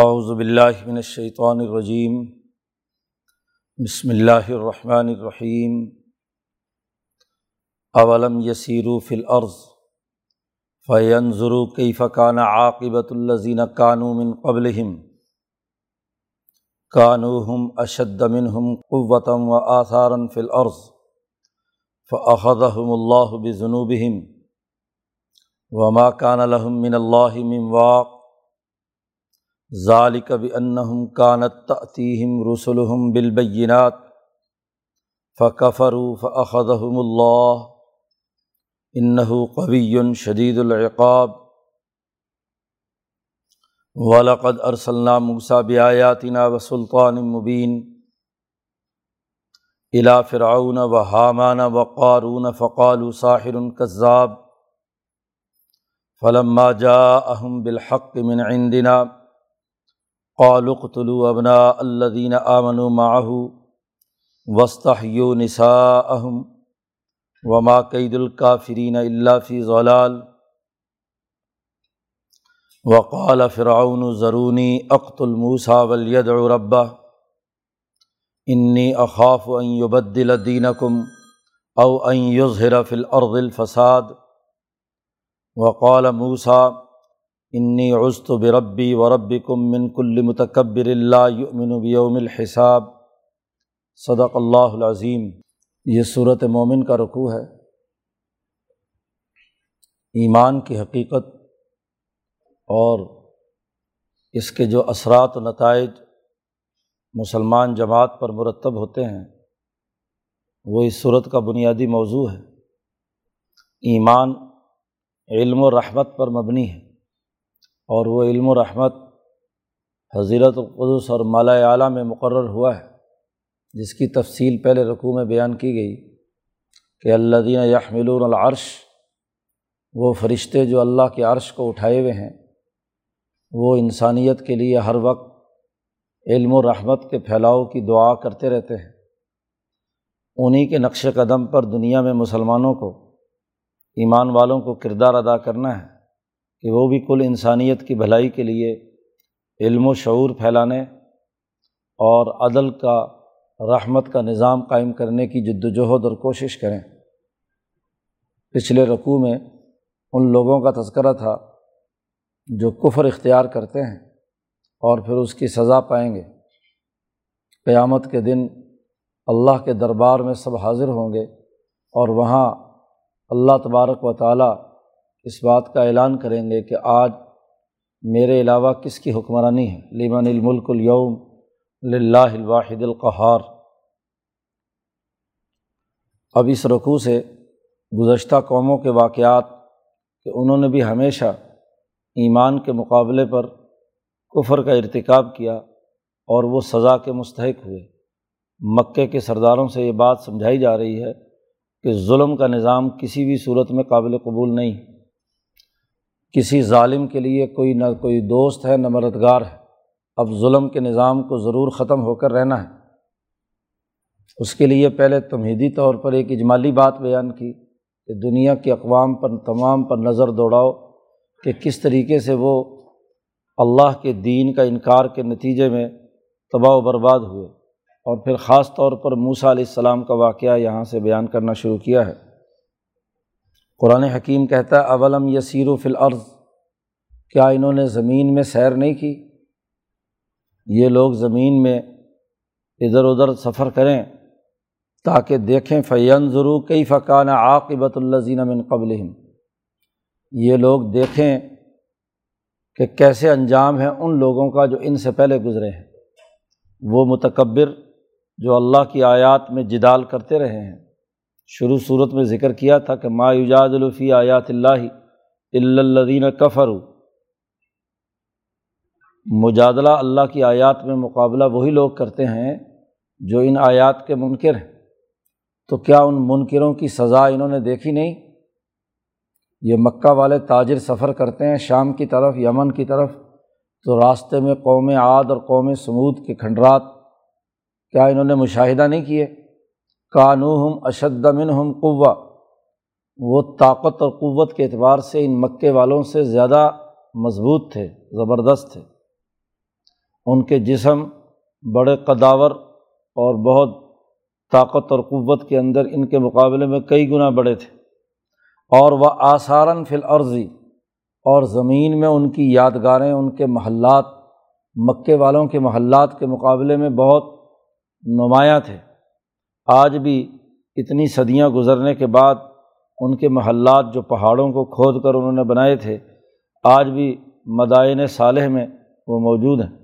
اعوذ باللہ من الشیطان الرجیم، بسم اللہ الرحمن الرحیم، اولم یسیرو فی الارض فینظروا کیف کان عاقبۃ الذین کانوا من قبلہم، کانوا هم اشد منهم قوة و آثارا فی الارض فاخذهم اللہ بذنوبہم، وما کان لهم من اللہ من واق ظالق بنہم کانت تعتیم رسولہم بالبینات فقفروا فأخذهم اللہ انہ قوی شدید العقاب ولقد ارسلنا موسیٰ بیاتنا وسلطان مبین الى فرعون و حامان و قارون فقالوا ساحر کذاب فلما جاءهم بالحق من عندنا قالقتلو ابنا الدین آمن و معاہو وسطیو نسا اہم وما قید الکافرین اللہ فی ضلال وقال فرعون ضرونی اقت الموسا ولید ربا انی اخاف ان یبدل دینکم او ان یظہر فی الارض الفساد. وقال موسیٰ انی عزت بربی و رب کم من کل متکبر اللہ یؤمن بیوم الحساب. صدق اللہ العظیم. یہ صورت مومن کا رقوع ہے. ایمان کی حقیقت اور اس کے جو اثرات و نتائج مسلمان جماعت پر مرتب ہوتے ہیں، وہ اس صورت کا بنیادی موضوع ہے۔ ایمان علم و رحمت پر مبنی ہے۔ اور وہ علم و رحمت حضیرت القدس اور مالا اعلیٰ میں مقرر ہوا ہے، جس کی تفصیل پہلے رقوع میں بیان کی گئی کہ اللہ دین یحمل العرش، وہ فرشتے جو اللہ کے عرش کو اٹھائے ہوئے ہیں، وہ انسانیت کے لیے ہر وقت علم و رحمت کے پھیلاؤ کی دعا کرتے رہتے ہیں۔ انہیں کے نقش قدم پر دنیا میں مسلمانوں کو، ایمان والوں کو کردار ادا کرنا ہے۔ کہ وہ بھی کل انسانیت کی بھلائی کے لیے علم و شعور پھیلانے اور عدل کا، رحمت کا نظام قائم کرنے کی جد وجہد اور کوشش کریں۔ پچھلے رقوع میں ان لوگوں کا تذکرہ تھا جو کفر اختیار کرتے ہیں اور پھر اس کی سزا پائیں گے۔ قیامت کے دن اللہ کے دربار میں سب حاضر ہوں گے اور وہاں اللہ تبارک و تعالیٰ اس بات کا اعلان کریں گے کہ آج میرے علاوہ کس کی حکمرانی ہے؟ لیمن الملک اليوم للہ الواحد القہار۔ اب اس رقوع سے گزشتہ قوموں کے واقعات کہ انہوں نے بھی ہمیشہ ایمان کے مقابلے پر کفر کا ارتکاب کیا اور وہ سزا کے مستحق ہوئے۔ مکے کے سرداروں سے یہ بات سمجھائی جا رہی ہے کہ ظلم کا نظام کسی بھی صورت میں قابل قبول نہیں۔ کسی ظالم کے لیے کوئی نہ کوئی دوست ہے، نہ مددگار ہے۔ اب ظلم کے نظام کو ضرور ختم ہو کر رہنا ہے۔ اس کے لیے پہلے تمہیدی طور پر ایک اجمالی بات بیان کی کہ دنیا کے اقوام پر تمام پر نظر دوڑاؤ کہ کس طریقے سے وہ اللہ کے دین کا انکار کے نتیجے میں تباہ و برباد ہوئے۔ اور پھر خاص طور پر موسا علیہ السلام کا واقعہ یہاں سے بیان کرنا شروع کیا ہے۔ قرآن حکیم کہتا ہے، اولم یسیر و فلعرض کیا انہوں نے زمین میں سیر نہیں کی؟ یہ لوگ زمین میں ادھر ادھر سفر کریں تاکہ دیکھیں فین ضرور کئی فقان عاقبۃ اللہ من قبل یہ لوگ دیکھیں کہ کیسے انجام ہے ان لوگوں کا جو ان سے پہلے گزرے ہیں۔ وہ متکبر جو اللہ کی آیات میں جدال کرتے رہے ہیں۔ شروع صورت میں ذکر کیا تھا کہ ما یجاد الفی آیات اللہ الدین کفر مجادلہ اللہ کی آیات میں مقابلہ وہی لوگ کرتے ہیں جو ان آیات کے منکر ہیں۔ تو کیا ان منکروں کی سزا انہوں نے دیکھی نہیں؟ یہ مکہ والے تاجر سفر کرتے ہیں شام کی طرف، یمن کی طرف۔ تو راستے میں قوم عاد اور قوم سمود کے کھنڈرات، کیا انہوں نے مشاہدہ نہیں کیے؟ کانو ہم اشدمن ہم قوا وہ طاقت اور قوت کے اعتبار سے ان مکے والوں سے زیادہ مضبوط تھے، زبردست تھے۔ ان کے جسم بڑے قداور اور بہت طاقت اور قوت کے اندر ان کے مقابلے میں کئی گنا بڑے تھے۔ اور وہ آثارن فل عرضی اور زمین میں ان کی یادگاریں، ان کے محلات، مکے والوں کے محلات کے مقابلے میں بہت نمایاں تھے۔ آج بھی اتنی صدیاں گزرنے کے بعد ان کے محلات جو پہاڑوں کو کھود کر انہوں نے بنائے تھے، آج بھی مدائن صالح میں وہ موجود ہیں۔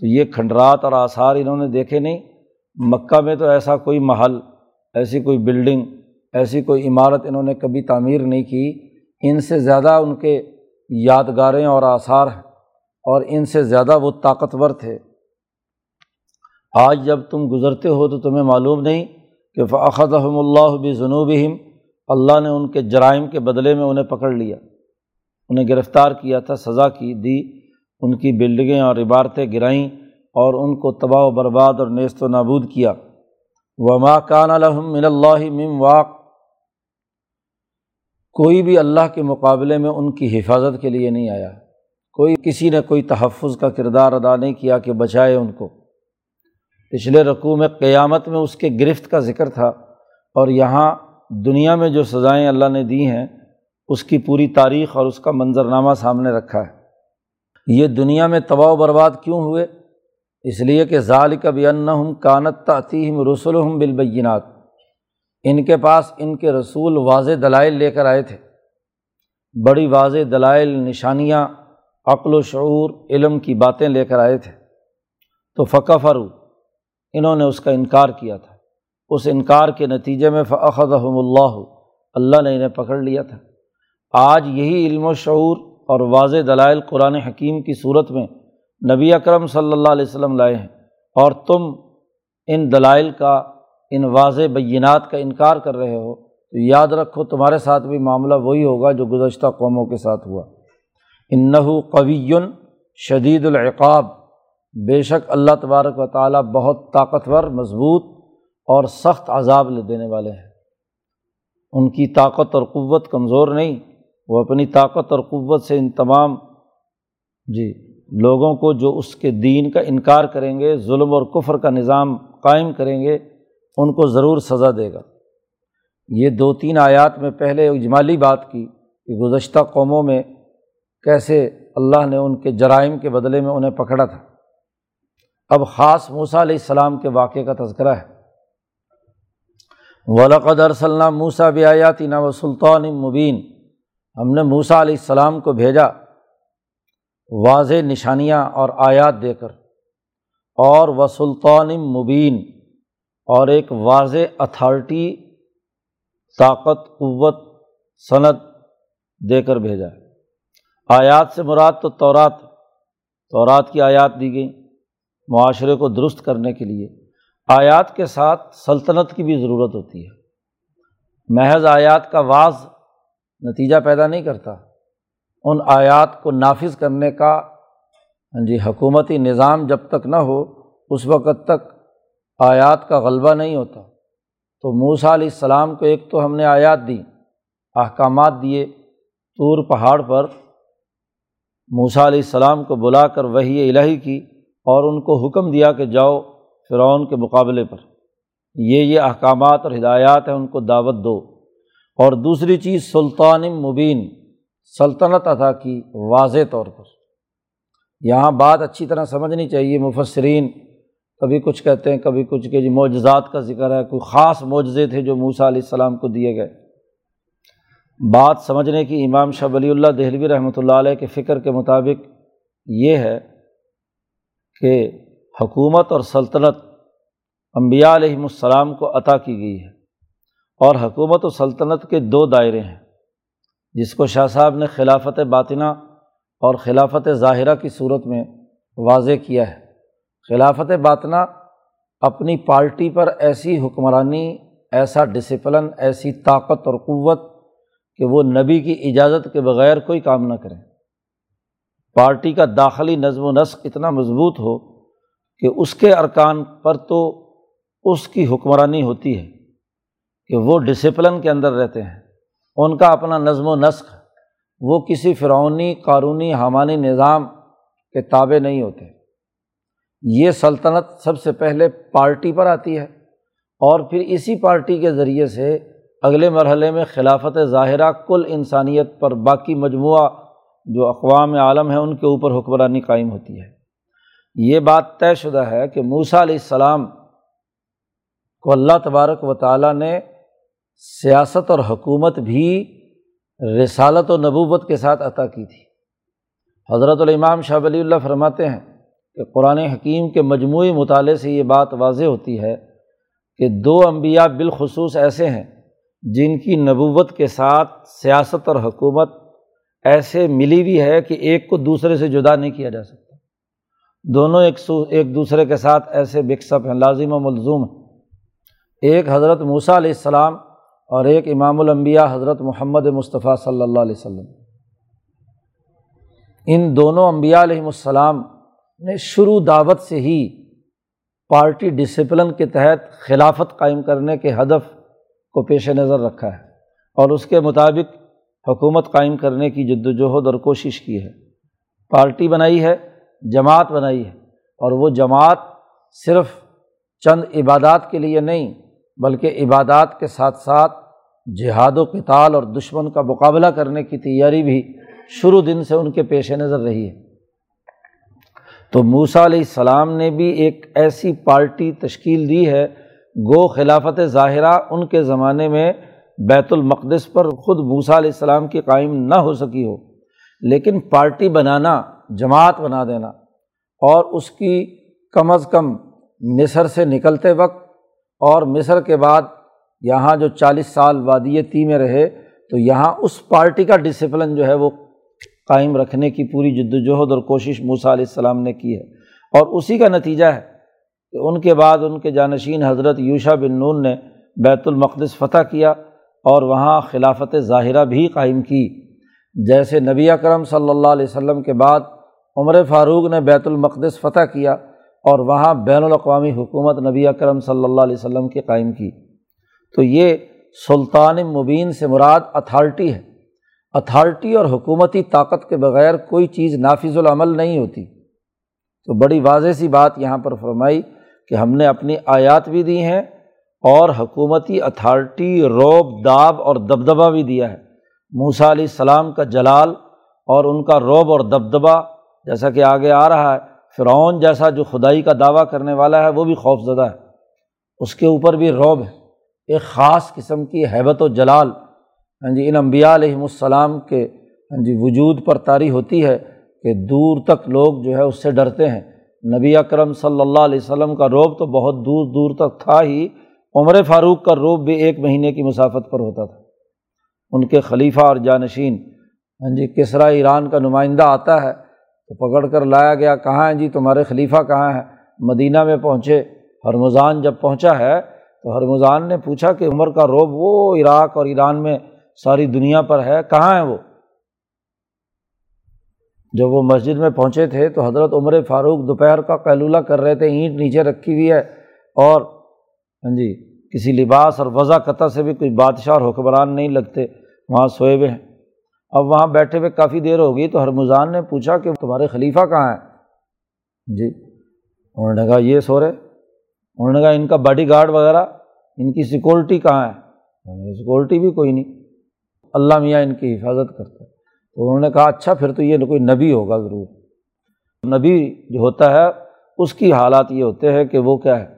تو یہ کھنڈرات اور آثار انہوں نے دیکھے نہیں، مکہ میں تو ایسا کوئی محل، ایسی کوئی بلڈنگ، ایسی کوئی عمارت انہوں نے کبھی تعمیر نہیں کی۔ ان سے زیادہ ان کے یادگاریں اور آثار ہیں اور ان سے زیادہ وہ طاقتور تھے۔ آج جب تم گزرتے ہو تو تمہیں معلوم نہیں کہ فخت رحم اللہ بھی جنوب اللہ نے ان کے جرائم کے بدلے میں انہیں پکڑ لیا۔ انہیں گرفتار کیا تھا، سزا کی دی، ان کی بلڈنگیں اور عبارتیں گرائیں اور ان کو تباہ و برباد اور نیست و نابود کیا۔ وما کان الحم من اللہ مم واق۔ کوئی بھی اللہ کے مقابلے میں ان کی حفاظت کے لیے نہیں آیا۔ کوئی کسی نے کوئی تحفظ کا کردار ادا نہیں کیا کہ بچائے ان کو۔ پچھلے رقوع میں قیامت میں اس کے گرفت کا ذکر تھا اور یہاں دنیا میں جو سزائیں اللہ نے دی ہیں، اس کی پوری تاریخ اور اس کا منظرنامہ سامنے رکھا ہے۔ یہ دنیا میں تباہ و برباد کیوں ہوئے؟ اس لیے کہ ظال کبھی ان ہم کانت تعطیم رسول ہم بالبینات۔ ان کے پاس ان کے رسول واضح دلائل لے کر آئے تھے۔ بڑی واضح دلائل، نشانیاں، عقل و شعور، علم کی باتیں لے کر آئے تھے۔ تو فقہ فرو انہوں نے اس کا انکار کیا تھا۔ اس انکار کے نتیجے میں فخم اللہ اللہ نے انہیں پکڑ لیا تھا۔ آج یہی علم و شعور اور واضح دلائل قرآن حکیم کی صورت میں نبی اکرم صلی اللہ علیہ وسلم لائے ہیں۔ اور تم ان دلائل کا، ان واضح بینات کا انکار کر رہے ہو، تو یاد رکھو تمہارے ساتھ بھی معاملہ وہی ہوگا جو گزشتہ قوموں کے ساتھ ہوا۔ انَََََََََََََََََََََََََََََََََََََََََََََََََََََََََ قوی شدید العقاب۔ بے شک اللہ تبارک و تعالیٰ بہت طاقتور، مضبوط اور سخت عذاب لے دینے والے ہیں۔ ان کی طاقت اور قوت کمزور نہیں، وہ اپنی طاقت اور قوت سے ان تمام جی لوگوں کو جو اس کے دین کا انکار کریں گے، ظلم اور کفر کا نظام قائم کریں گے، ان کو ضرور سزا دے گا۔ یہ دو تین آیات میں پہلے اجمالی بات کی کہ گزشتہ قوموں میں کیسے اللہ نے ان کے جرائم کے بدلے میں انہیں پکڑا تھا۔ اب خاص موسا علیہ السلام کے واقعے کا تذکرہ ہے۔ ولقد ارسلنا موسا بیاتی نا و سلطان مبین ہم نے موسا علیہ السلام کو بھیجا واضح نشانیاں اور آیات دے کر اور و سلطان مبین اور ایک واضح اتھارٹی طاقت، قوت صنعت دے کر بھیجا آیات سے مراد تو تورات تورات کی آیات دی گئیں۔ معاشرے کو درست کرنے کے لیے آیات کے ساتھ سلطنت کی بھی ضرورت ہوتی ہے۔ محض آیات کا بعض نتیجہ پیدا نہیں کرتا۔ ان آیات کو نافذ کرنے کا ہاں جی حکومتی نظام جب تک نہ ہو، اس وقت تک آیات کا غلبہ نہیں ہوتا۔ تو موسا علیہ السلام کو ایک تو ہم نے آیات دی احکامات دیے، طور پہاڑ پر موسا علیہ السلام کو بلا کر وہی الہی کی۔ اور ان کو حکم دیا کہ جاؤ فرعون کے مقابلے پر۔ یہ یہ احکامات اور ہدایات ہیں، ان کو دعوت دو۔ اور دوسری چیز، سلطان مبین، سلطنت ادا کی واضح طور پر۔ یہاں بات اچھی طرح سمجھنی چاہیے، مفسرین کبھی کچھ کہتے ہیں، کبھی کچھ کہ جی معجزات کا ذکر ہے، کوئی خاص معجزے تھے جو موسا علیہ السلام کو دیے گئے۔ بات سمجھنے کی امام شاہ ولی اللہ دہلوی رحمۃ اللہ علیہ کے فکر کے مطابق یہ ہے کہ حکومت اور سلطنت امبیا علیہم السلام کو عطا کی گئی ہے اور حکومت و سلطنت کے دو دائرے ہیں، جس کو شاہ صاحب نے خلافت باطنہ اور خلافت ظاہرہ کی صورت میں واضح کیا ہے۔ خلافت باطنہ اپنی پارٹی پر ایسی حکمرانی، ایسا ڈسپلن ایسی طاقت اور قوت کہ وہ نبی کی اجازت کے بغیر کوئی کام نہ کریں پارٹی کا داخلی نظم و نسق اتنا مضبوط ہو کہ اس کے ارکان پر تو اس کی حکمرانی ہوتی ہے کہ وہ ڈسپلن کے اندر رہتے ہیں۔ ان کا اپنا نظم و نسق، وہ کسی فرعونی قانونی حامانی نظام کے تابع نہیں ہوتے۔ یہ سلطنت سب سے پہلے پارٹی پر آتی ہے اور پھر اسی پارٹی کے ذریعے سے اگلے مرحلے میں خلافت ظاہرہ کل انسانیت پر باقی مجموعہ جو اقوام عالم ہیں ان کے اوپر حکمرانی قائم ہوتی ہے۔ یہ بات طے شدہ ہے کہ موسا علیہ السلام کو اللہ تبارک و تعالیٰ نے سیاست اور حکومت بھی رسالت و نبوت کے ساتھ عطا کی تھی۔ حضرت الامام شاہ ولی اللہ فرماتے ہیں کہ قرآن حکیم کے مجموعی مطالعے سے یہ بات واضح ہوتی ہے کہ دو انبیاء بالخصوص ایسے ہیں جن کی نبوت کے ساتھ سیاست اور حکومت ایسے ملی ہوئی ہے کہ ایک کو دوسرے سے جدا نہیں کیا جا سکتا۔ دونوں ایک سو، ایک دوسرے کے ساتھ ایسے بکسپ ہیں، لازم و ملزوم ہیں۔ ایک حضرت موسیٰ علیہ السلام اور ایک امام الانبیاء حضرت محمد مصطفیٰ صلی اللہ علیہ وسلم۔ ان دونوں انبیاء علیہم السلام نے شروع دعوت سے ہی پارٹی ڈسپلن کے تحت خلافت قائم کرنے کے ہدف کو پیش نظر رکھا ہے۔ اور اس کے مطابق حکومت قائم کرنے کی جد وجہد اور کوشش کی ہے۔ پارٹی بنائی ہے، جماعت بنائی ہے، اور وہ جماعت صرف چند عبادات کے لیے نہیں، بلکہ عبادات کے ساتھ ساتھ جہاد و کتال اور دشمن کا مقابلہ کرنے کی تیاری بھی شروع دن سے ان کے پیش نظر رہی ہے۔ تو موسا علیہ السلام نے بھی ایک ایسی پارٹی تشکیل دی ہے، گو خلافت ظاہرہ ان کے زمانے میں بیت المقدس پر خود موسا علیہ السلام کی قائم نہ ہو سکی ہو، لیکن پارٹی بنانا، جماعت بنا دینا اور اس کی کم از کم مصر سے نکلتے وقت اور مصر کے بعد یہاں جو چالیس سال وادی تی میں رہے، تو یہاں اس پارٹی کا ڈسپلن جو ہے وہ قائم رکھنے کی پوری جد وجہد اور کوشش موسیٰ علیہ السلام نے کی ہے۔ اور اسی کا نتیجہ ہے کہ ان کے بعد ان کے جانشین حضرت یوشا بن نون نے بیت المقدس فتح کیا۔ اور وہاں خلافت ظاہرہ بھی قائم کی۔ جیسے نبی اکرم صلی اللہ علیہ وسلم کے بعد عمر فاروق نے بیت المقدس فتح کیا اور وہاں بین الاقوامی حکومت نبی اکرم صلی اللہ علیہ وسلم کی قائم کی۔ تو یہ سلطان مبین سے مراد اتھارٹی ہے۔ اتھارٹی اور حکومتی طاقت کے بغیر کوئی چیز نافذ العمل نہیں ہوتی۔ تو بڑی واضح سی بات یہاں پر فرمائی کہ ہم نے اپنی آیات بھی دی ہیں اور حکومتی اتھارٹی روب داب اور دبدبہ بھی دیا ہے۔ موسا علیہ السلام کا جلال اور ان کا روب اور دبدبہ جیسا کہ آگے آ رہا ہے، فرعون جیسا جو خدائی کا دعویٰ کرنے والا ہے، وہ بھی خوف زدہ ہے۔ اس کے اوپر بھی روب ہے۔ ایک خاص قسم کی حیبت و جلال۔ ہاں جی ان انبیاء علیہم السلام کے ہاں جی وجود پر طاری ہوتی ہے کہ دور تک لوگ جو ہے اس سے ڈرتے ہیں۔ نبی اکرم صلی اللہ علیہ وسلم کا روب تو بہت دور دور تک تھا ہی۔ عمر فاروق کا روب بھی ایک مہینے کی مسافت پر ہوتا تھا۔ ان کے خلیفہ اور جانشین ہاں جی کسرا ایران کا نمائندہ آتا ہے تو پکڑ کر لایا گیا، کہاں ہیں جی؟ تمہارے خلیفہ کہاں ہیں؟ مدینہ میں پہنچے۔ ہرمضان جب پہنچا ہے تو ہرمضان نے پوچھا کہ عمر کا روب وہ عراق اور ایران میں ساری دنیا پر ہے، کہاں ہے وہ؟ جب وہ مسجد میں پہنچے تھے تو حضرت عمر فاروق دوپہر کا قیلولہ کر رہے تھے، اینٹ نیچے رکھی ہوئی ہے اور ہاں جی کسی لباس اور وضع قطع سے بھی کوئی بادشاہ اور حکمران نہیں لگتے، وہاں سوئے ہوئے ہیں۔ اب وہاں بیٹھے ہوئے کافی دیر ہو گئی تو ہرمضان نے پوچھا کہ تمہارے خلیفہ کہاں ہیں؟ جی انہوں نے کہا، یہ سو رہے انہوں نے کہا، ان کا باڈی گارڈ وغیرہ، ان کی سیکورٹی کہاں ہے؟ سیکورٹی بھی کوئی نہیں۔ اللہ میاں ان کی حفاظت کرتا ہے۔ تو انہوں نے کہا اچھا پھر تو یہ کوئی نبی ہوگا ضرور۔ نبی جو ہوتا ہے، اس کی حالات یہ ہوتے ہیں کہ وہ کیا ہے؟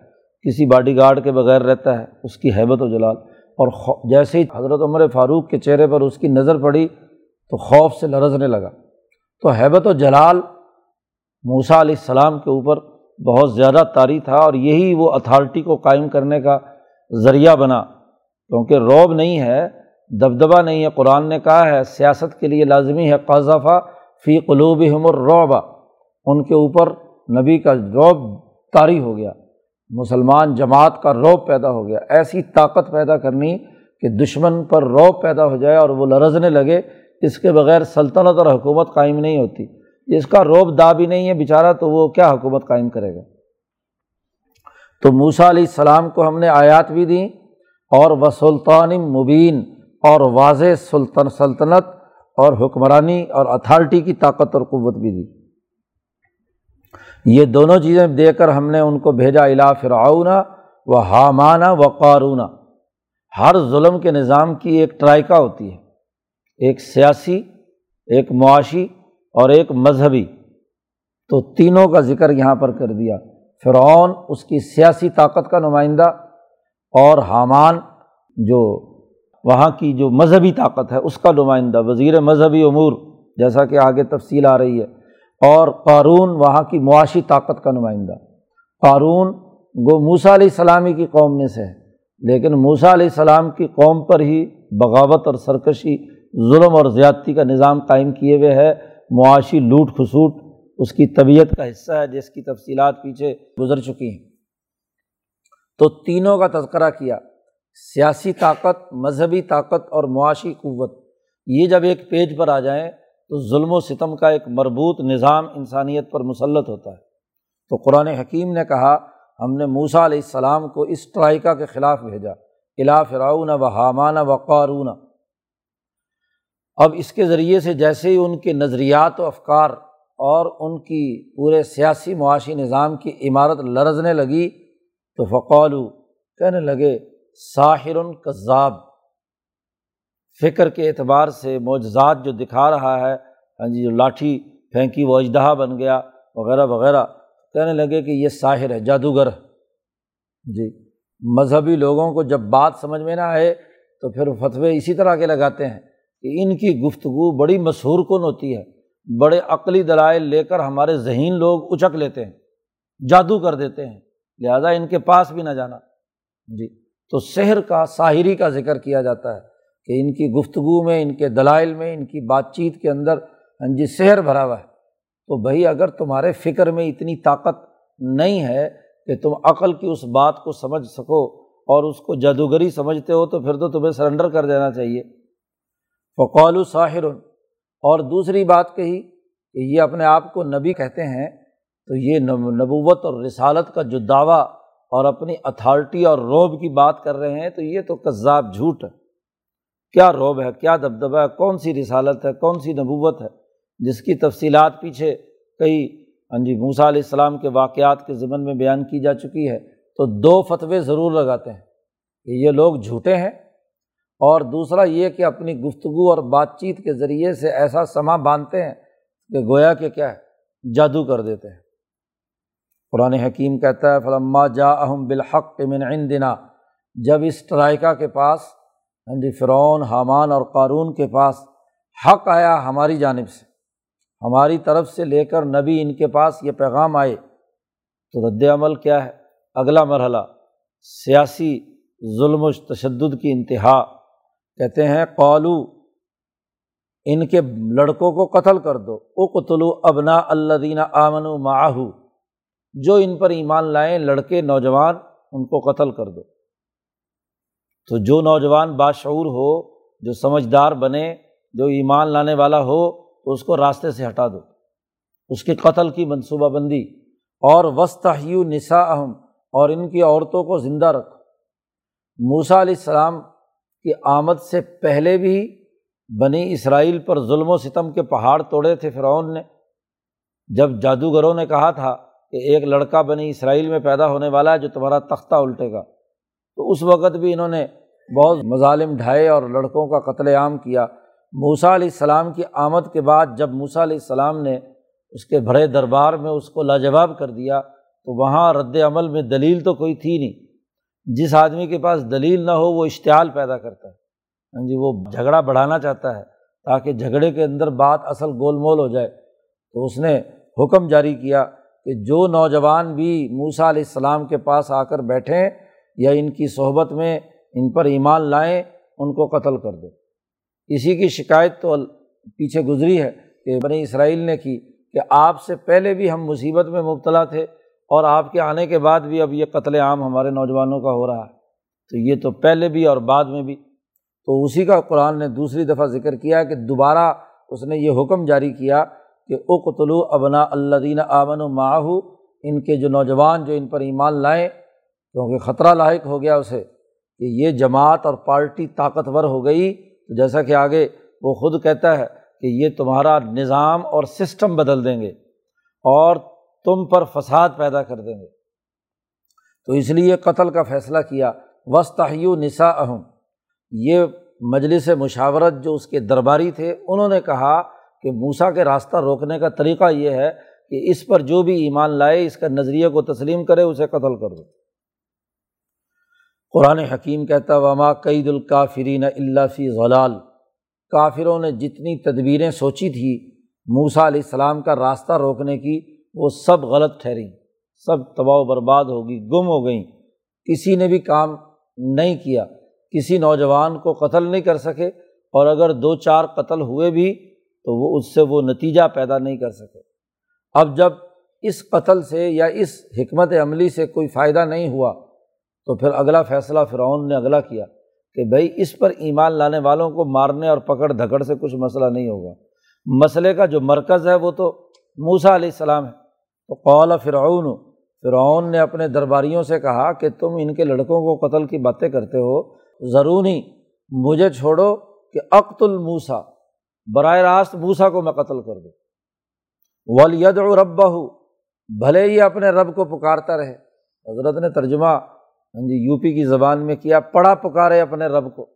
کسی باڈی گارڈ کے بغیر رہتا ہے، اس کی حیبت و جلال۔ اور جیسے ہی حضرت عمر فاروق کے چہرے پر اس کی نظر پڑی، تو خوف سے لرزنے لگا۔ تو حیبت و جلال موسا علیہ السلام کے اوپر بہت زیادہ طاری تھا اور یہی وہ اتھارٹی کو قائم کرنے کا ذریعہ بنا۔ کیونکہ روب نہیں ہے، دبدبہ نہیں ہے، قرآن نے کہا ہے، سیاست کے لیے لازمی ہے قذفہ فی قلوب ہم الروبا ان کے اوپر نبی کا روب طاری ہو گیا۔ مسلمان جماعت کا روب پیدا ہو گیا۔ ایسی طاقت پیدا کرنی کہ دشمن پر روب پیدا ہو جائے اور وہ لرزنے لگے، اس کے بغیر سلطنت اور حکومت قائم نہیں ہوتی۔ جس کا روب دا بھی نہیں ہے بیچارہ، تو وہ کیا حکومت قائم کرے گا؟ تو موسا علیہ السلام کو ہم نے آیات بھی دیں۔ اور وہ سلطان مبین، اور واضح سلطن، سلطنت اور حکمرانی اور اتھارٹی کی طاقت اور قوت بھی دی۔ یہ دونوں چیزیں دے کر ہم نے ان کو بھیجا الا فرعون و حامانہ و قارون۔ ہر ظلم کے نظام کی ایک ٹرائکا ہوتی ہے۔ ایک سیاسی، ایک معاشی اور ایک مذہبی۔ تو تینوں کا ذکر یہاں پر کر دیا۔ فرعون اس کی سیاسی طاقت کا نمائندہ اور حامان جو وہاں کی جو مذہبی طاقت ہے، اس کا نمائندہ، وزیر مذہبی امور، جیسا کہ آگے تفصیل آ رہی ہے۔ اور قارون وہاں کی معاشی طاقت کا نمائندہ۔ قارون گو موسا علیہ السلامی کی قوم میں سے ہے، لیکن موسا علیہ السلام کی قوم پر ہی بغاوت اور سرکشی، ظلم اور زیادتی کا نظام قائم کیے ہوئے ہے۔ معاشی لوٹ خسوٹ اس کی طبیعت کا حصہ ہے، جس کی تفصیلات پیچھے گزر چکی ہیں۔ تو تینوں کا تذکرہ کیا، سیاسی طاقت، مذہبی طاقت اور معاشی قوت۔ یہ جب ایک پیج پر آ جائیں تو ظلم و ستم کا ایک مربوط نظام انسانیت پر مسلط ہوتا ہے۔ تو قرآن حکیم نے کہا، ہم نے موسا علیہ السلام کو اس ٹرائکا کے خلاف بھیجا۔ الا فراؤن و حامان و قارون۔ اب اس کے ذریعے سے جیسے ہی ان کے نظریات و افکار اور ان کی پورے سیاسی معاشی نظام کی عمارت لرزنے لگی تو فقولو کہنے لگے، ساحر کذاب۔ فکر کے اعتبار سے معجزات جو دکھا رہا ہے ہاں جی جو لاٹھی پھینکی وہ اجدہا بن گیا، وغیرہ وغیرہ، کہنے لگے کہ یہ ساحر ہے، جادوگر جی مذہبی لوگوں کو جب بات سمجھ میں نہ آئے تو پھر فتوے اسی طرح کے لگاتے ہیں کہ ان کی گفتگو بڑی مشہور کن ہوتی ہے، بڑے عقلی دلائل لے کر ہمارے ذہین لوگ اچک لیتے ہیں، جادو کر دیتے ہیں۔ لہٰذا ان کے پاس بھی نہ جانا۔ جی تو شہر کا، ساحری کا ذکر کیا جاتا ہے۔ کہ ان کی گفتگو میں، ان کے دلائل میں، ان کی بات چیت کے اندر ہاں جی شہر بھرا ہوا ہے۔ تو بھائی، اگر تمہارے فکر میں اتنی طاقت نہیں ہے کہ تم عقل کی اس بات کو سمجھ سکو اور اس کو جادوگری سمجھتے ہو، تو پھر تو تمہیں سرنڈر کر دینا چاہیے۔ فقول ساحر اور دوسری بات کہی کہ یہ اپنے آپ کو نبی کہتے ہیں، تو یہ نبوت اور رسالت کا جو دعویٰ اور اپنی اتھارٹی اور روب کی بات کر رہے ہیں، تو یہ تو کذاب جھوٹ ہے۔ کیا روب ہے، کیا دبدبہ ہے، کون سی رسالت ہے، کون سی نبوت ہے، جس کی تفصیلات پیچھے کئی ہاں جی موسا علیہ السلام کے واقعات کے ضمن میں بیان کی جا چکی ہے۔ تو دو فتوے ضرور لگاتے ہیں کہ یہ لوگ جھوٹے ہیں اور دوسرا یہ کہ اپنی گفتگو اور بات چیت کے ذریعے سے ایسا سما باندھتے ہیں کہ گویا کہ کیا ہے، جادو کر دیتے ہیں۔ قرآن حکیم کہتا ہے، فلما جا اہم بالحق من عندنا۔ جب اس ٹرائکا کے پاس ہاں جی فرعون، حامان اور قارون کے پاس حق آیا ہماری جانب سے۔ ہماری طرف سے لے کر نبی ان کے پاس یہ پیغام آئے تو رد عمل کیا ہے؟ اگلا مرحلہ، سیاسی ظلم و تشدد کی انتہا۔ کہتے ہیں، قالو، ان کے لڑکوں کو قتل کر دو۔ او قتلو ابنا اللہ دینہ آمن و جو ان پر ایمان لائیں، لڑکے، نوجوان، ان کو قتل کر دو۔ تو جو نوجوان باشعور ہو، جو سمجھدار بنے، جو ایمان لانے والا ہو، تو اس کو راستے سے ہٹا دو۔ اس کے قتل کی منصوبہ بندی۔ اور وسط نسا اہم اور ان کی عورتوں کو زندہ رکھو۔ موسا علیہ السلام کی آمد سے پہلے بھی بنی اسرائیل پر ظلم و ستم کے پہاڑ توڑے تھے فرعون نے۔ جب جادوگروں نے کہا تھا کہ ایک لڑکا بنی اسرائیل میں پیدا ہونے والا ہے جو تمہارا تختہ الٹے گا، تو اس وقت بھی انہوں نے بہت مظالم ڈھائے اور لڑکوں کا قتل عام کیا۔ موسا علیہ السلام کی آمد کے بعد جب موسا علیہ السلام نے اس کے بڑے دربار میں اس کو لاجواب کر دیا، تو وہاں رد عمل میں دلیل تو کوئی تھی نہیں۔ جس آدمی کے پاس دلیل نہ ہو، وہ اشتعال پیدا کرتا ہے۔ ہاں جی وہ جھگڑا بڑھانا چاہتا ہے تاکہ جھگڑے کے اندر بات اصل گول مول ہو جائے۔ تو اس نے حکم جاری کیا کہ جو نوجوان بھی موسا علیہ السلام کے پاس آ کر بیٹھیں یا ان کی صحبت میں ان پر ایمان لائیں ان کو قتل کر دو اسی کی شکایت تو پیچھے گزری ہے کہ بنی اسرائیل نے کی کہ آپ سے پہلے بھی ہم مصیبت میں مبتلا تھے اور آپ کے آنے کے بعد بھی اب یہ قتل عام ہمارے نوجوانوں کا ہو رہا ہے۔ تو یہ تو پہلے بھی اور بعد میں بھی۔ تو اسی کا قرآن نے دوسری دفعہ ذکر کیا کہ دوبارہ اس نے یہ حکم جاری کیا کہ اقتلو ابنا اللہ دین آمن و ان کے جو نوجوان جو ان پر ایمان لائیں کیونکہ خطرہ لاحق ہو گیا اسے۔ کہ یہ جماعت اور پارٹی طاقتور ہو گئی تو جیسا کہ آگے وہ خود کہتا ہے کہ یہ تمہارا نظام اور سسٹم بدل دیں گے اور تم پر فساد پیدا کر دیں گے۔ تو اس لیے قتل کا فیصلہ کیا۔ وسطیو نسا اہم یہ مجلس مشاورت جو اس کے درباری تھے، انہوں نے کہا کہ موسا کے راستہ روکنے کا طریقہ یہ ہے کہ اس پر جو بھی ایمان لائے، اس کا نظریے کو تسلیم کرے، اسے قتل کر دو۔ قرآن حکیم کہتا وما قید الکافرین اللہ فی غلال کافروں نے جتنی تدبیریں سوچی تھیں موسا علیہ السلام کا راستہ روکنے کی، وہ سب غلط ٹھہریں۔ سب تباہ و برباد ہوگی گم ہو گئیں۔ کسی نے بھی کام نہیں کیا، کسی نوجوان کو قتل نہیں کر سکے۔ اور اگر دو چار قتل ہوئے بھی، تو وہ اس سے وہ نتیجہ پیدا نہیں کر سکے۔ اب جب اس قتل سے یا اس حکمت عملی سے کوئی فائدہ نہیں ہوا تو پھر اگلا فیصلہ فرعون نے اگلا کیا کہ بھائی اس پر ایمان لانے والوں کو مارنے اور پکڑ دھکڑ سے کچھ مسئلہ نہیں ہوگا۔ مسئلے کا جو مرکز ہے وہ تو موسا علیہ السلام ہے۔ تو قول فرعون فرعون نے اپنے درباریوں سے کہا کہ تم ان کے لڑکوں کو قتل کی باتیں کرتے ہو۔ ضروری مجھے چھوڑو کہ اقت الموسا براہ راست موسا کو میں قتل کر دوں۔ ولید ربا ہوں بھلے ہی اپنے رب کو پکارتا رہے۔ حضرت نے ترجمہ ہاں جی یو پی کی زبان میں کیا پڑا پکارے اپنے رب کو۔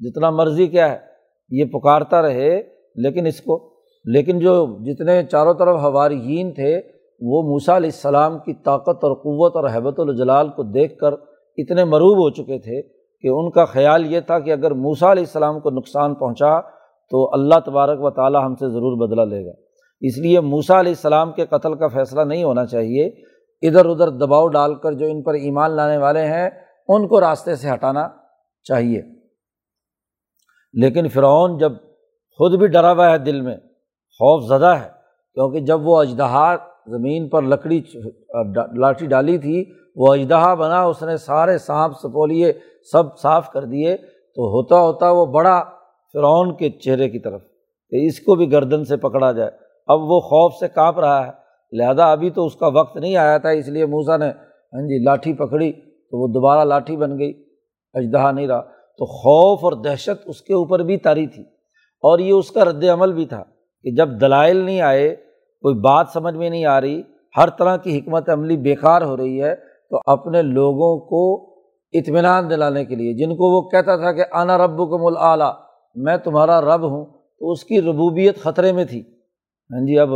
جتنا مرضی کیا ہے، یہ پکارتا رہے، لیکن اس کو، لیکن جو جتنے چاروں طرف ہوارین تھے، وہ موسا علیہ السلام کی طاقت اور قوت اور حیبت الجلال کو دیکھ کر اتنے مروب ہو چکے تھے کہ ان کا خیال یہ تھا کہ اگر موسا علیہ السلام کو نقصان پہنچا تو اللہ تبارک و تعالیٰ ہم سے ضرور بدلا لے گا۔ اس لیے موسا علیہ السلام کے قتل کا فیصلہ نہیں ہونا چاہیے۔ ادھر ادھر دباؤ ڈال کر جو ان پر ایمان لانے والے ہیں، ان کو راستے سے ہٹانا چاہیے۔ لیکن فرعون جب خود بھی ڈرا ہوا ہے دل میں، خوف زدہ ہے، کیونکہ جب وہ اجدہا زمین پر لکڑی لاٹھی ڈالی تھی، وہ اجدہا بنا، اس نے سارے سانپ سپولیے سب صاف کر دیے۔ تو ہوتا ہوتا وہ بڑا فرعون کے چہرے کی طرف، کہ اس کو بھی گردن سے پکڑا جائے۔ اب وہ خوف سے کانپ رہا ہے۔ لہٰذا ابھی تو اس کا وقت نہیں آیا تھا، اس لیے موسا نے ہاں جی لاٹھی پکڑی تو وہ دوبارہ لاٹھی بن گئی، اجدہا نہیں رہا۔ تو خوف اور دہشت اس کے اوپر بھی تاری تھی۔ اور یہ اس کا رد عمل بھی تھا کہ جب دلائل نہیں آئے، کوئی بات سمجھ میں نہیں آ رہی، ہر طرح کی حکمت عملی بیکار ہو رہی ہے، تو اپنے لوگوں کو اطمینان دلانے کے لیے، جن کو وہ کہتا تھا کہ آنا رب کو مل اعلیٰ میں تمہارا رب ہوں، تو اس کی ربوبیت خطرے میں تھی۔ ہاں جی اب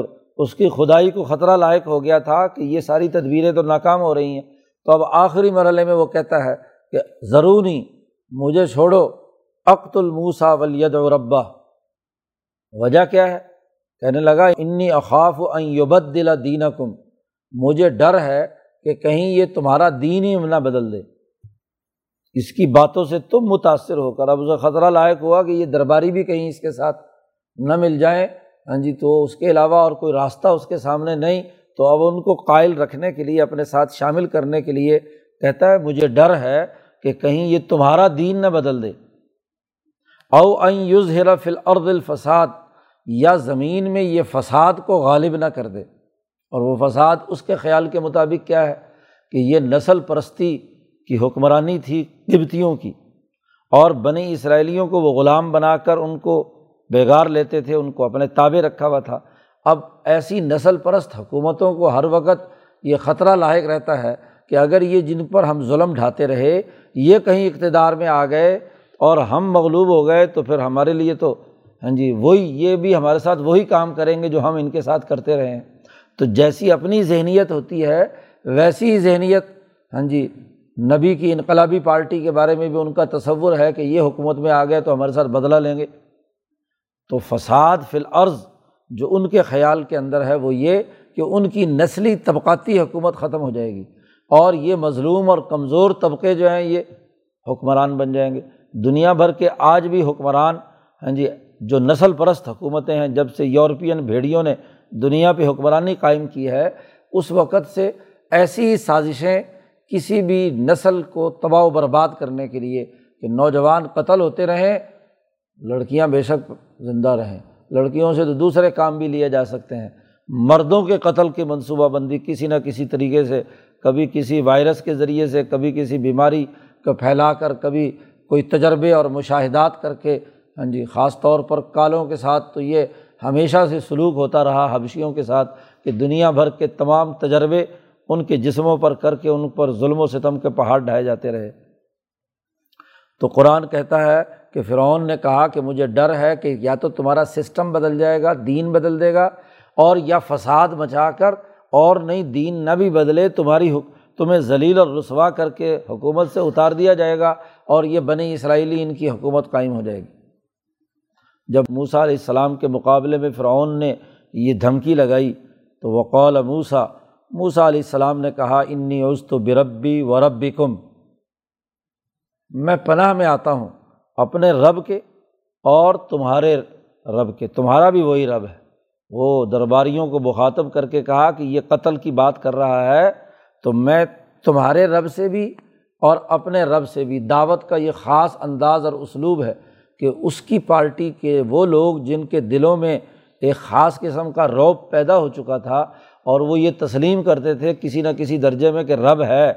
اس کی خدائی کو خطرہ لائق ہو گیا تھا کہ یہ ساری تدبیریں تو ناکام ہو رہی ہیں۔ تو اب آخری مرحلے میں وہ کہتا ہے کہ ضروری مجھے چھوڑو۔ اقت الموسا ولید و ربا وجہ کیا ہے؟ کہنے لگا، انی اخاف و یبد دلا دین کم مجھے ڈر ہے کہ کہیں یہ تمہارا دین ہی نہ بدل دے۔ اس کی باتوں سے تم متاثر ہو کر اب اسے خطرہ لائق ہوا کہ یہ درباری بھی کہیں اس کے ساتھ نہ مل جائیں۔ ہاں جی تو اس کے علاوہ اور کوئی راستہ اس کے سامنے نہیں، تو اب ان کو قائل رکھنے کے لیے، اپنے ساتھ شامل کرنے کے لیے کہتا ہے، مجھے ڈر ہے کہ کہیں یہ تمہارا دین نہ بدل دے۔ او این یوز ہیرا فل ارد الفساد، یا زمین میں یہ فساد کو غالب نہ کر دے۔ اور وہ فساد اس کے خیال کے مطابق کیا ہے؟ کہ یہ نسل پرستی کی حکمرانی تھی قبتیوں کی۔ اور بنی اسرائیلیوں کو وہ غلام بنا کر ان کو بیگار لیتے تھے، ان کو اپنے تابے رکھا ہوا تھا۔ اب ایسی نسل پرست حکومتوں کو ہر وقت یہ خطرہ لاحق رہتا ہے کہ اگر یہ جن پر ہم ظلم ڈھاتے رہے، یہ کہیں اقتدار میں آ گئے اور ہم مغلوب ہو گئے تو پھر ہمارے لیے تو ہاں جی وہی، یہ بھی ہمارے ساتھ وہی کام کریں گے جو ہم ان کے ساتھ کرتے رہے ہیں۔ تو جیسی اپنی ذہنیت ہوتی ہے، ویسی ہی ذہنیت ہاں جی نبی کی انقلابی پارٹی کے بارے میں بھی ان کا تصور ہے کہ یہ حکومت میں آ گئے تو ہمارے ساتھ بدلا لیں گے۔ تو فساد فی العرض جو ان کے خیال کے اندر ہے وہ یہ کہ ان کی نسلی طبقاتی حکومت ختم ہو جائے گی اور یہ مظلوم اور کمزور طبقے جو ہیں یہ حکمران بن جائیں گے۔ دنیا بھر کے آج بھی حکمران ہاں جی جو نسل پرست حکومتیں ہیں، جب سے یورپین بھیڑیوں نے دنیا پہ حکمرانی قائم کی ہے، اس وقت سے ایسی سازشیں کسی بھی نسل کو تباہ و برباد کرنے کے لیے کہ نوجوان قتل ہوتے رہیں لڑکیاں بے شک زندہ رہیں۔ لڑکیوں سے تو دوسرے کام بھی لیے جا سکتے ہیں۔ مردوں کے قتل کی منصوبہ بندی کسی نہ کسی طریقے سے، کبھی کسی وائرس کے ذریعے سے، کبھی کسی بیماری کو پھیلا کر، کبھی کوئی تجربے اور مشاہدات کر کے۔ ہاں جی خاص طور پر کالوں کے ساتھ تو یہ ہمیشہ سے سلوک ہوتا رہا، حبشیوں کے ساتھ، کہ دنیا بھر کے تمام تجربے ان کے جسموں پر کر کے، ان پر ظلم و ستم کے پہاڑ ڈھائے جاتے رہے۔ تو قرآن کہتا ہے کہ فرعون نے کہا کہ مجھے ڈر ہے کہ یا تو تمہارا سسٹم بدل جائے گا، دین بدل دے گا، اور یا فساد مچا کر اور نئی دین نہ بھی بدلے، تمہاری تمہیں ذلیل اور رسوا کر کے حکومت سے اتار دیا جائے گا اور یہ بنی اسرائیلی ان کی حکومت قائم ہو جائے گی۔ جب موسا علیہ السلام کے مقابلے میں فرعون نے یہ دھمکی لگائی تو وقول موسا موسا علیہ السلام نے کہا، انی عز تو بربی و ربی کم میں پناہ میں آتا ہوں اپنے رب کے اور تمہارے رب کے۔ تمہارا بھی وہی رب ہے۔ وہ درباریوں کو مخاطب کر کے کہا کہ یہ قتل کی بات کر رہا ہے، تو میں تمہارے رب سے بھی اور اپنے رب سے بھی۔ دعوت کا یہ خاص انداز اور اسلوب ہے کہ اس کی پارٹی کے وہ لوگ جن کے دلوں میں ایک خاص قسم کا روب پیدا ہو چکا تھا اور وہ یہ تسلیم کرتے تھے کسی نہ کسی درجے میں کہ رب ہے۔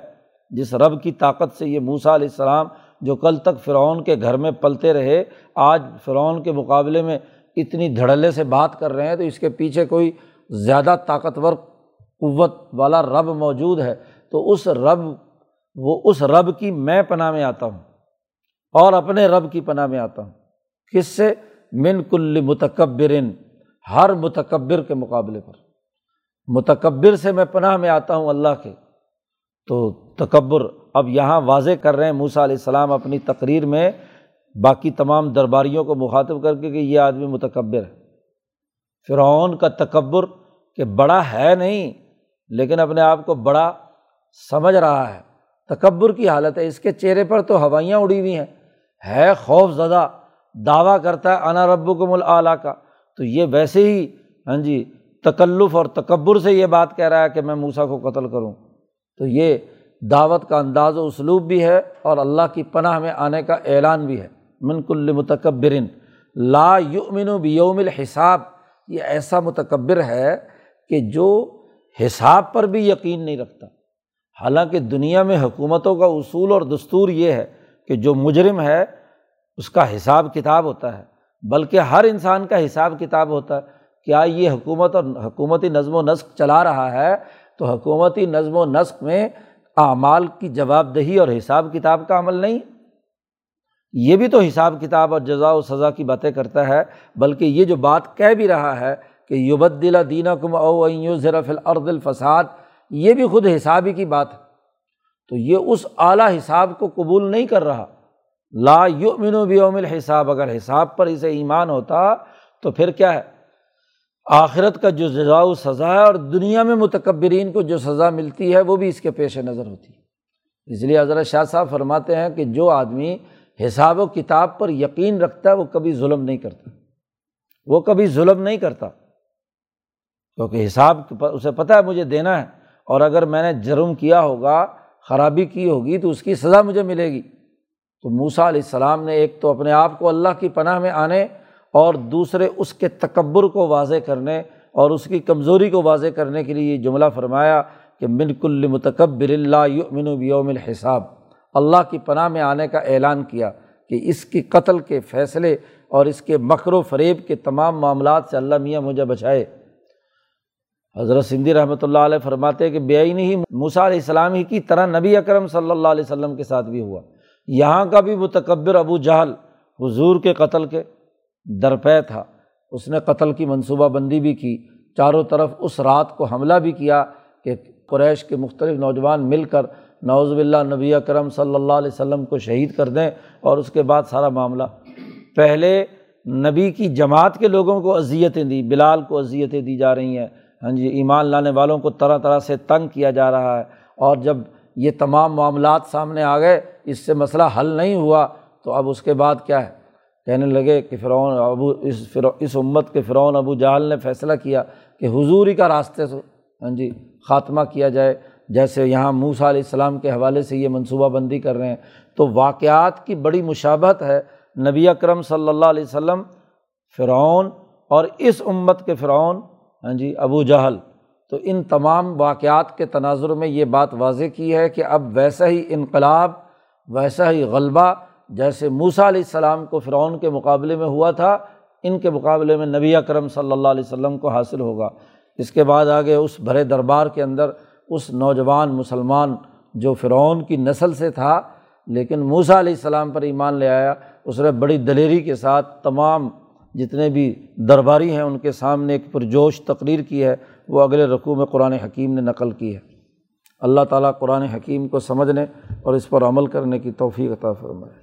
جس رب کی طاقت سے یہ موسا علیہ السلام جو کل تک فرعون کے گھر میں پلتے رہے، آج فرعون کے مقابلے میں اتنی دھڑلے سے بات کر رہے ہیں تو اس کے پیچھے کوئی زیادہ طاقتور قوت والا رب موجود ہے۔ تو اس رب، وہ اس رب کی میں پناہ میں آتا ہوں اور اپنے رب کی پناہ میں آتا ہوں۔ کس سے؟ من کل متکبرن، ہر متکبر کے مقابلے پر۔ متکبر سے میں پناہ میں آتا ہوں اللہ کے۔ تو تکبر اب یہاں واضح کر رہے ہیں موسا علیہ السلام اپنی تقریر میں باقی تمام درباریوں کو مخاطب کر کے کہ یہ آدمی متکبر ہے۔ فرعون کا تکبر کہ بڑا ہے نہیں، لیکن اپنے آپ کو بڑا سمجھ رہا ہے۔ تکبر کی حالت ہے، اس کے چہرے پر تو ہوائیاں اڑی ہوئی ہیں۔ ہے خوف زدہ، دعویٰ کرتا ہے، انا رب کو مل اعلیٰ کا۔ تو یہ ویسے ہی ہاں جی تکلف اور تکبر سے یہ بات کہہ رہا ہے کہ میں موسا کو قتل کروں۔ تو یہ دعوت کا انداز و اسلوب بھی ہے اور اللہ کی پناہ میں آنے کا اعلان بھی ہے۔ منکل متکبرن، لا یؤمن بیوم الحساب۔ یہ ایسا متکبر ہے کہ جو حساب پر بھی یقین نہیں رکھتا۔ حالانکہ دنیا میں حکومتوں کا اصول اور دستور یہ ہے کہ جو مجرم ہے، اس کا حساب کتاب ہوتا ہے۔ بلکہ ہر انسان کا حساب کتاب ہوتا ہے۔ کیا یہ حکومت اور حکومتی نظم و نسق چلا رہا ہے؟ تو حکومتی نظم و نسق میں اعمال کی جواب دہی اور حساب کتاب کا عمل نہیں۔ یہ بھی تو حساب کتاب اور جزا و سزا کی باتیں کرتا ہے، بلکہ یہ جو بات کہہ بھی رہا ہے کہ یوبد دلا دینا کم او ذرف الرد الفساد، یہ بھی خود حسابی کی بات ہے۔ تو یہ اس اعلیٰ حساب کو قبول نہیں کر رہا۔ لا یؤمن بیوم الحساب، اگر حساب پر اسے ایمان ہوتا تو پھر کیا ہے؟ آخرت کا جو جزا و سزا ہے اور دنیا میں متکبرین کو جو سزا ملتی ہے وہ بھی اس کے پیش نظر ہوتی ہے۔ اس لیے حضرت شاہ صاحب فرماتے ہیں کہ جو آدمی حساب و کتاب پر یقین رکھتا ہے وہ کبھی ظلم نہیں کرتا۔ وہ کبھی ظلم نہیں کرتا۔ کیونکہ حساب اسے پتہ ہے مجھے دینا ہے اور اگر میں نے جرم کیا ہوگا، خرابی کی ہوگی تو اس کی سزا مجھے ملے گی۔ تو موسا علیہ السلام نے ایک تو اپنے آپ کو اللہ کی پناہ میں آنے اور دوسرے اس کے تکبر کو واضح کرنے اور اس کی کمزوری کو واضح کرنے کے لیے یہ جملہ فرمایا کہ کل متکبر اللہ یؤمن بیوم الحساب۔ اللہ کی پناہ میں آنے کا اعلان کیا کہ اس کی قتل کے فیصلے اور اس کے مکر و فریب کے تمام معاملات سے اللہ میاں مجھے بچائے۔ حضرت سندھی رحمۃ اللہ علیہ فرماتے کہ بے آئین ہی موسا علیہ السلام ہی کی طرح نبی اکرم صلی اللہ علیہ وسلم کے ساتھ بھی ہوا۔ یہاں کا بھی متکبر ابو جہل حضور کے قتل کے درپے تھا۔ اس نے قتل کی منصوبہ بندی بھی کی۔ چاروں طرف اس رات کو حملہ بھی کیا کہ قریش کے مختلف نوجوان مل کر نوز باللہ نبی اکرم صلی اللہ علیہ وسلم کو شہید کر دیں اور اس کے بعد سارا معاملہ۔ پہلے نبی کی جماعت کے لوگوں کو اذیتیں دی، بلال کو اذیتیں دی جا رہی ہیں۔ ہاں جی ایمان لانے والوں کو طرح طرح سے تنگ کیا جا رہا ہے۔ اور جب یہ تمام معاملات سامنے آ گئے، اس سے مسئلہ حل نہیں ہوا تو اب اس کے بعد کیا ہے؟ کہنے لگے کہ فرعون ابو، اس فرو اس امت کے فرعون ابو جہل نے فیصلہ کیا کہ حضوری کا راستے سے ہاں جی خاتمہ کیا جائے۔ جیسے یہاں موسا علیہ السلام کے حوالے سے یہ منصوبہ بندی کر رہے ہیں۔ تو واقعات کی بڑی مشابت ہے نبی اکرم صلی اللہ علیہ وسلم، فرعون اور اس امت کے فرعون ہاں جی ابو جہل۔ تو ان تمام واقعات کے تناظر میں یہ بات واضح کی ہے کہ اب ویسا ہی انقلاب، ویسا ہی غلبہ جیسے موسا علیہ السلام کو فرعون کے مقابلے میں ہوا تھا، ان کے مقابلے میں نبی اکرم صلی اللہ علیہ وسلم کو حاصل ہوگا۔ اس کے بعد آگے اس بھرے دربار کے اندر اس نوجوان مسلمان جو فرعون کی نسل سے تھا، لیکن موسا علیہ السلام پر ایمان لے آیا۔ اس نے بڑی دلیری کے ساتھ تمام جتنے بھی درباری ہیں، ان کے سامنے ایک پرجوش تقریر کی ہے۔ وہ اگلے رقوع میں قرآن حکیم نے نقل کی ہے۔ اللہ تعالیٰ قرآن حکیم کو سمجھنے اور اس پر عمل کرنے کی توفیق عطا فرمائے۔